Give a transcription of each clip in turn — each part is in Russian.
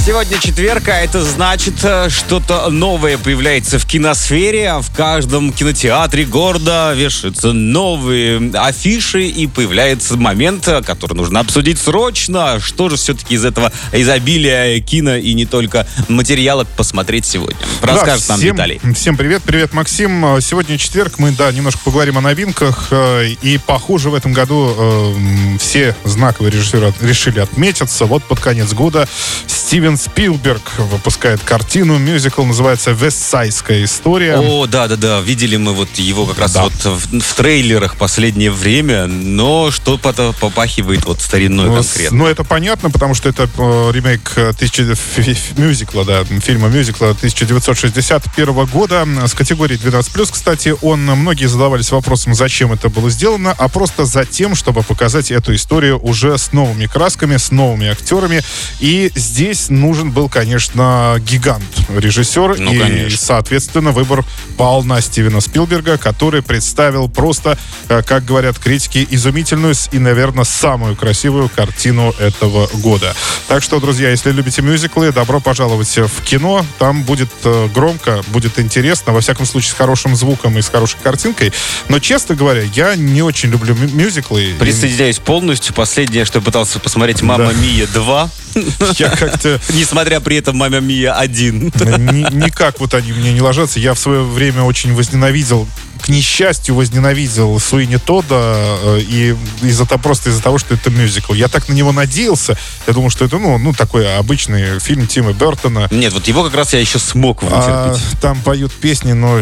Сегодня четверг, а это значит, э, что-то новое появляется в киносфере. а В каждом кинотеатре города вешаются новые афиши, и появляется момент, э, который нужно обсудить срочно. Что же все-таки из этого изобилия кино и не только материала посмотреть сегодня? Расскажет да, нам всем, Виталий. Всем привет, привет, Максим. Сегодня четверг, мы, да, немножко поговорим о новинках. э, И, похоже, в этом году э, все знаковые режиссеры решили отметиться. Вот под конец года Стивен Спилберг выпускает картину. Мюзикл называется «Вестсайская история». О, да-да-да, видели мы вот его как раз Да. вот в, в трейлерах последнее время, но что-то попахивает вот стариной Ну, конкретно. Ну, это понятно, потому что это э, ремейк э, тысяча- фи- фи- мюзикла, да, фильма мюзикла 1961 года с категорией 12+. Кстати, он, многие задавались вопросом, зачем это было сделано, а просто за тем, чтобы показать эту историю уже с новыми красками, с новыми актерами. И здесь нужен был, конечно, гигант, режиссер. Ну, и, конечно. соответственно, выбор пал на Стивена Спилберга, который представил просто, э, как говорят критики, изумительную и, наверное, самую красивую картину этого года. Так что, друзья, если любите мюзиклы, добро пожаловать в кино. Там будет э, громко, будет интересно, во всяком случае, с хорошим звуком и с хорошей картинкой. Но, честно говоря, я не очень люблю мю- мюзиклы. Присоединяюсь полностью. Последнее, что я пытался посмотреть «Мама Да. Мия 2», Я как-то... несмотря при этом «Мама Мия 1». Ни- никак вот они мне не ложатся. Я в свое время очень возненавидел к несчастью, возненавидел Суини Тода э, и из-за того, просто из-за того, что это мюзикл. Я так на него надеялся. Я думал, что это, ну, ну такой обычный фильм Тима Бертона. Нет, вот его как раз я еще смог А, вытерпеть. там поют песни, но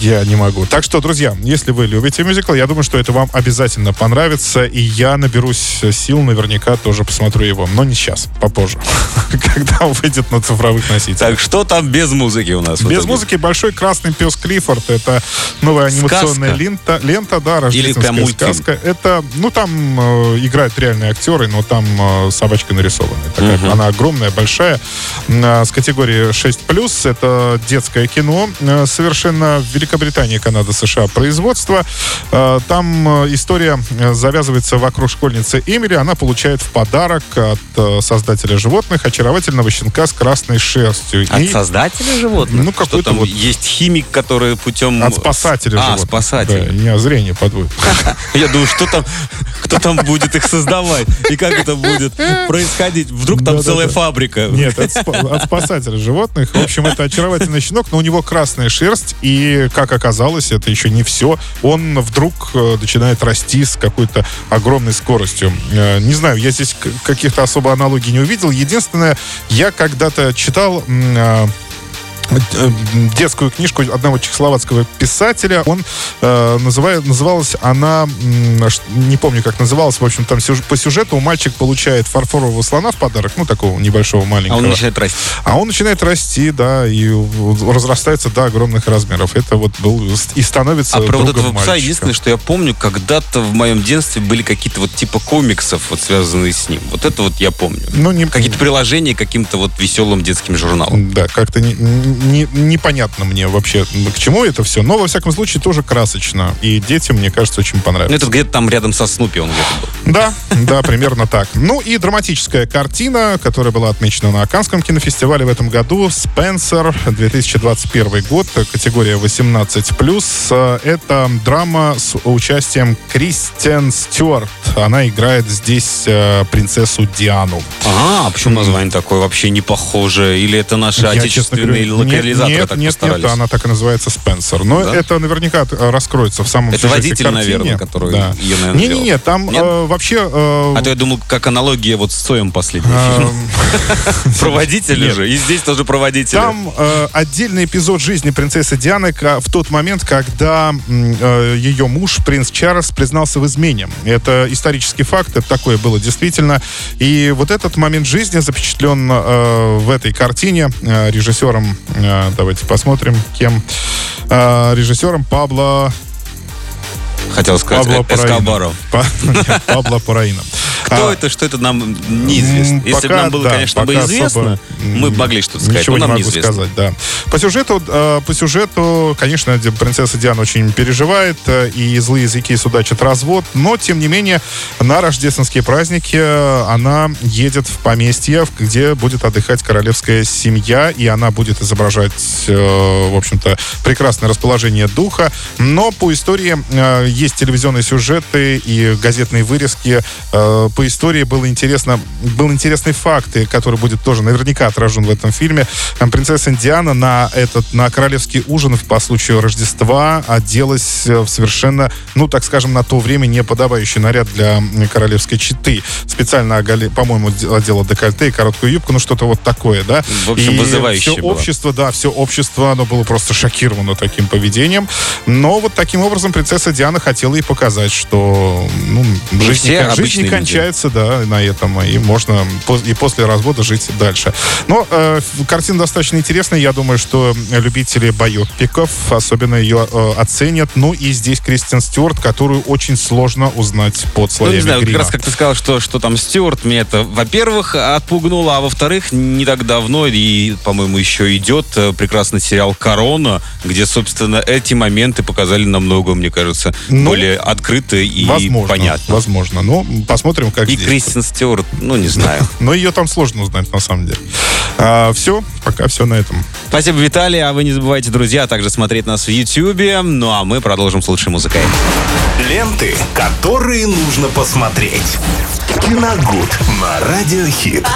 я не могу. Так что, друзья, если вы любите мюзикл, я думаю, что это вам обязательно понравится. И я наберусь сил, наверняка тоже посмотрю его. Но не сейчас, попозже. Когда он выйдет на цифровых носителях. Так, что там без музыки у нас? Без музыки «Большой красный пес Клиффорд». Это новая анимационная Сказка? лента, лента, да, прям рождественская мультфильм? сказка. Это, ну, там э, играют реальные актеры, но там э, собачка нарисована. Такая, Она огромная, большая, э, с категории 6+. Это детское кино. Э, совершенно в Великобритании, Канада, США производство. Э, там э, история э, завязывается вокруг школьницы Эмили. Она получает в подарок от э, создателя животных очаровательного щенка с красной шерстью. От И- создателя животных? Ну, какой-то вот- есть химик, который путем... От спасателя А, животных. спасателя. Да, меня зрение подводит. Я думаю, что там, кто там будет их создавать и как это будет происходить. Вдруг там целая фабрика. Нет, от, спа- от спасателя животных. В общем, это очаровательный щенок, но у него красная шерсть, и, как оказалось, это еще не все. Он вдруг э, начинает расти с какой-то огромной скоростью. Э, не знаю, я здесь каких-то особо аналогий не увидел. Единственное, я когда-то читал... детскую книжку одного чехословацкого писателя. Он э, называет, называлась она, не помню, как называлась, в общем, там сюж- по сюжету мальчик получает фарфорового слона в подарок, ну, такого небольшого, А маленького. он начинает расти. А он начинает расти, да, и разрастается до огромных размеров. Это вот был и становится А про вот этого пса мальчика. единственное, что я помню, когда-то в моем детстве были какие-то вот типа комиксов, вот связанные с ним. Вот это вот я помню. Ну, не, Какие-то приложения к каким-то вот веселым детским журналам. Да, как-то не- не- непонятно мне вообще, к чему это все. Но, во всяком случае, тоже красочно. И детям, мне кажется, очень Ну, понравится. это где-то там рядом со Снупи он где-то был. Да, да, примерно так. Ну и драматическая картина, которая была отмечена на Канском кинофестивале в этом году. «Спенсер», 2021 год, категория 18+. Это драма с участием Кристиан Стюарт. Она играет здесь э, принцессу Диану. А, почему название такое вообще не похоже? Или это наши Я, отечественные локализаторы нет, так нет, постарались? нет, она так и называется «Спенсер». Но Да? это наверняка э, раскроется в самом Это водитель, картине. наверное, который Да. ее, наверное, Не-не-не, сделал. там Нет? э, вообще... э, А то я думал, как аналогия вот с Цоем последний эм, Проводители Нет. же. И здесь тоже проводители. Там э, отдельный эпизод жизни принцессы Дианы в тот момент, когда э, ее муж, принц Чарльз, признался в измене. Это исторический факт, это такое было действительно. И вот этот момент жизни запечатлен э, в этой картине э, режиссером, э, давайте посмотрим, кем, Э, режиссером Пабло Хотел сказать, Пабло э, Эскобаров. Пабло Параино. Кто А, это, что это, нам неизвестно. М, Если бы пока нам было, да, конечно, бы пока известно, мы могли что-то сказать, Ничего но не нам могу неизвестно. сказать, да. По сюжету, э, по сюжету, конечно, принцесса Диана очень переживает, э, и злые языки судачат развод, но, тем не менее, на рождественские праздники э, она едет в поместье, где будет отдыхать королевская семья, и она будет изображать, в общем-то, прекрасное расположение духа, но по истории есть телевизионные сюжеты и газетные вырезки. По истории было интересно, был интересный факт, который будет тоже наверняка отражен в этом фильме. Принцесса Диана на этот, на королевский ужин по случаю Рождества оделась э, в совершенно, ну, так скажем, на то время неподобающий наряд для королевской четы. Специально, по-моему, де- одела декольте и короткую юбку, ну, что-то вот такое, да. В общем, И вызывающе все было. общество, да, все общество, оно было просто шокировано таким поведением. Но вот таким образом принцесса Диана хотела и показать, что ну, Жизнь, все не, жизнь не люди. кончается, да, на этом, и можно и после развода жить дальше. Но э, картина достаточно интересная, я думаю, что любители байопиков особенно ее э, оценят. Ну и здесь Кристин Стюарт, которую очень сложно узнать под Ну, слоями не знаю, вот как грима. раз как ты сказал, что, что там Стюарт, меня это, во-первых, отпугнуло, а во-вторых, не так давно, и, по-моему, еще идет э, прекрасный сериал «Корона», где, собственно, эти моменты показали намного, мне кажется, Ну, более открыто и Возможно, понятно. возможно. Ну, посмотрим, как И здесь. Кристин Стюарт, ну, не знаю. Но ее там сложно узнать, на самом деле. все, пока все на этом. Спасибо, Виталий. А вы не забывайте, друзья, также смотреть нас в Ютьюбе. Ну, а мы продолжим с лучшей музыкой. Ленты, которые нужно посмотреть. Киногуд на Радиохит.